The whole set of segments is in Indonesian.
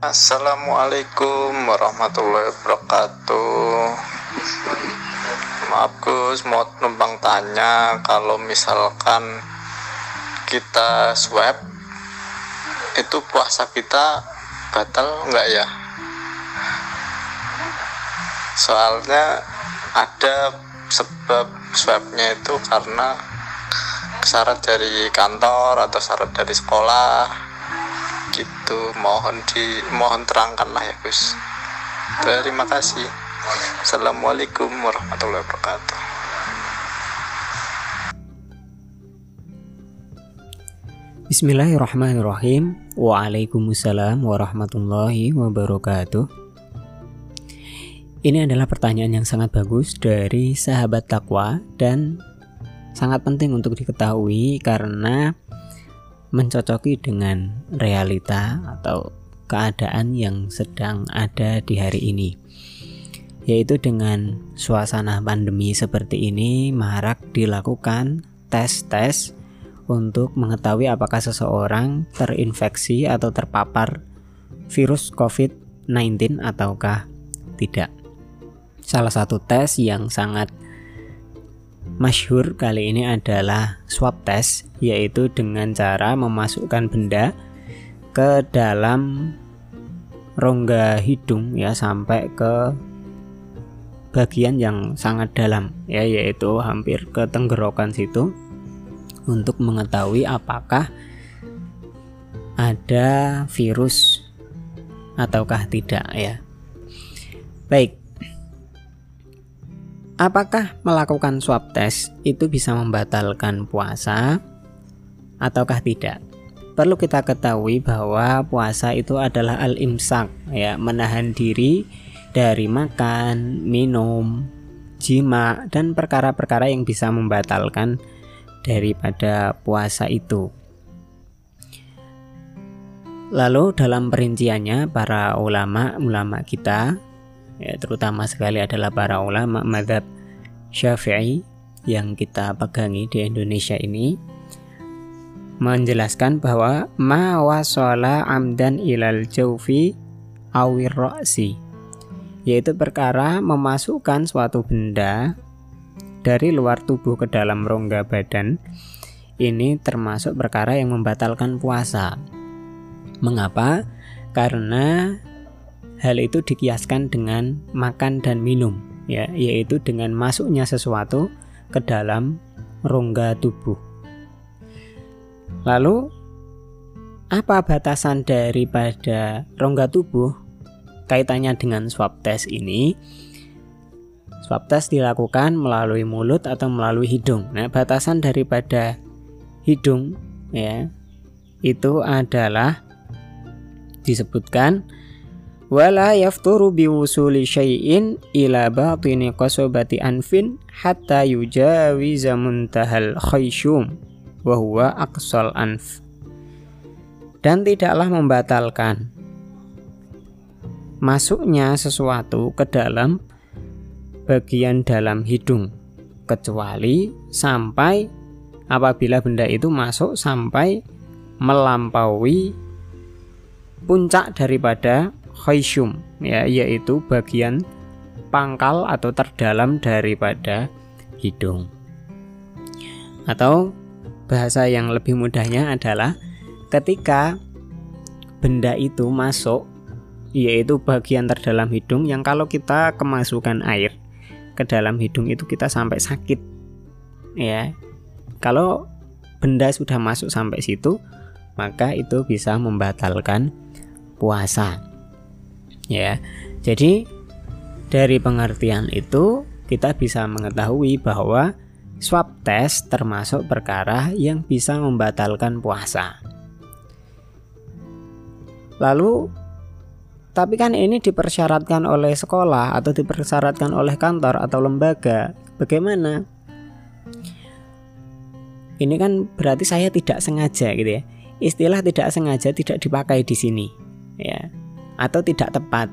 Assalamualaikum warahmatullahi wabarakatuh Maaf Gus, mau numpang tanya kalau misalkan kita swab itu puasa kita batal nggak ya? Soalnya ada sebab swabnya itu karena syarat dari kantor atau syarat dari sekolah gitu mohon di mohon terangkan lah ya Gus. Terima kasih. Assalamualaikum warahmatullahi wabarakatuh. Bismillahirrahmanirrahim. Waalaikumsalam warahmatullahi wabarakatuh. Ini adalah pertanyaan yang sangat bagus dari sahabat takwa dan sangat penting untuk diketahui karena mencocoki dengan realita atau keadaan yang sedang ada di hari ini yaitu dengan suasana pandemi seperti ini marak dilakukan tes-tes untuk mengetahui apakah seseorang terinfeksi atau terpapar virus COVID-19 ataukah tidak. Salah satu tes yang sangat masyhur kali ini adalah swab test yaitu dengan cara memasukkan benda ke dalam rongga hidung ya sampai ke bagian yang sangat dalam ya yaitu hampir ke tenggorokan situ untuk mengetahui apakah ada virus ataukah tidak ya. Baik, Apakah melakukan swab test itu bisa membatalkan puasa ataukah tidak? Perlu kita ketahui bahwa puasa itu adalah al-imsak ya, menahan diri dari makan, minum, jima dan perkara-perkara yang bisa membatalkan daripada puasa itu. Lalu dalam perinciannya para ulama-ulama kita ya, terutama sekali adalah para ulama madhab syafi'i yang kita pegangi di Indonesia ini menjelaskan bahwa ma wasala amdan ilal jaufi awir ro'si yaitu perkara memasukkan suatu benda dari luar tubuh ke dalam rongga badan ini termasuk perkara yang membatalkan puasa. Mengapa? Karena Hal itu dikiaskan dengan makan dan minum, ya, yaitu dengan masuknya sesuatu ke dalam rongga tubuh. Lalu, apa batasan daripada rongga tubuh kaitannya dengan swab test ini? Swab test dilakukan melalui mulut atau melalui hidung. Nah, batasan daripada hidung ya itu adalah disebutkan wala yafturu biwusuli syai'in ila batini qasobati anfin hatta yujawiza muntahal khayshum wa huwa aqsal anf. Dan tidaklah membatalkan masuknya sesuatu ke dalam bagian dalam hidung kecuali sampai apabila benda itu masuk sampai melampaui puncak daripada khayshum ya yaitu bagian pangkal atau terdalam daripada hidung. Atau bahasa yang lebih mudahnya adalah ketika benda itu masuk yaitu bagian terdalam hidung yang kalau kita kemasukan air ke dalam hidung itu kita sampai sakit ya kalau benda sudah masuk sampai situ maka itu bisa membatalkan puasa ya. Jadi dari pengertian itu kita bisa mengetahui bahwa swab test termasuk perkara yang bisa membatalkan puasa. Lalu tapi kan ini dipersyaratkan oleh sekolah atau dipersyaratkan oleh kantor atau lembaga. Bagaimana? Ini kan berarti saya tidak sengaja gitu ya. Istilah tidak sengaja tidak dipakai di sini, ya atau tidak tepat.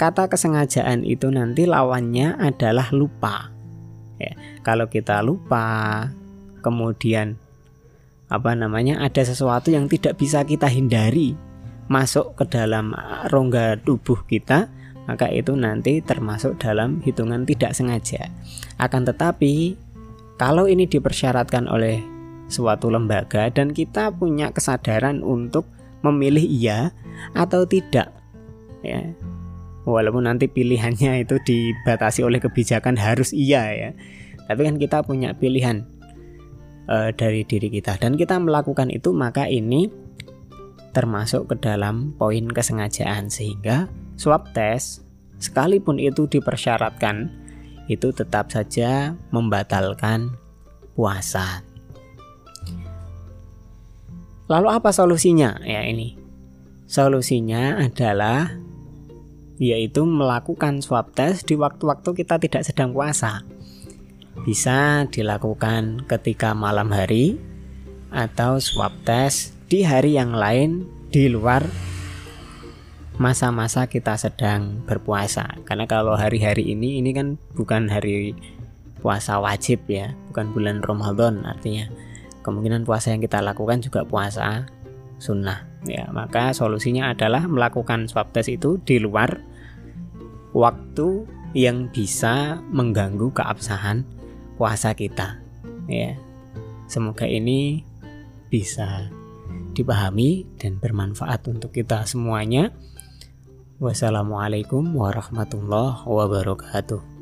Kata kesengajaan itu nanti lawannya adalah lupa. Ya, kalau kita lupa, kemudian apa namanya ada sesuatu yang tidak bisa kita hindari, masuk ke dalam rongga tubuh kita maka itu nanti termasuk dalam hitungan tidak sengaja akan tetapi kalau ini dipersyaratkan oleh suatu lembaga dan kita punya kesadaran untuk memilih iya atau tidak ya. Walaupun nanti pilihannya itu dibatasi oleh kebijakan harus iya ya. Tapi kan kita punya pilihan uh, dari diri kita. Dan kita melakukan itu maka ini termasuk ke dalam poin kesengajaan. Sehingga swab test sekalipun itu dipersyaratkan itu tetap saja membatalkan puasa. Lalu apa solusinya? Ya ini. Solusinya adalah yaitu melakukan swab test di waktu-waktu kita tidak sedang puasa. Bisa dilakukan ketika malam hari atau swab test di hari yang lain di luar masa-masa kita sedang berpuasa. Karena kalau hari-hari ini ini kan bukan hari puasa wajib ya, bukan bulan Ramadan artinya kemungkinan puasa yang kita lakukan juga puasa sunnah. Ya maka solusinya adalah melakukan swab test itu di luar waktu yang bisa mengganggu keabsahan puasa kita. Ya semoga ini bisa dipahami dan bermanfaat untuk kita semuanya. Wassalamualaikum warahmatullahi wabarakatuh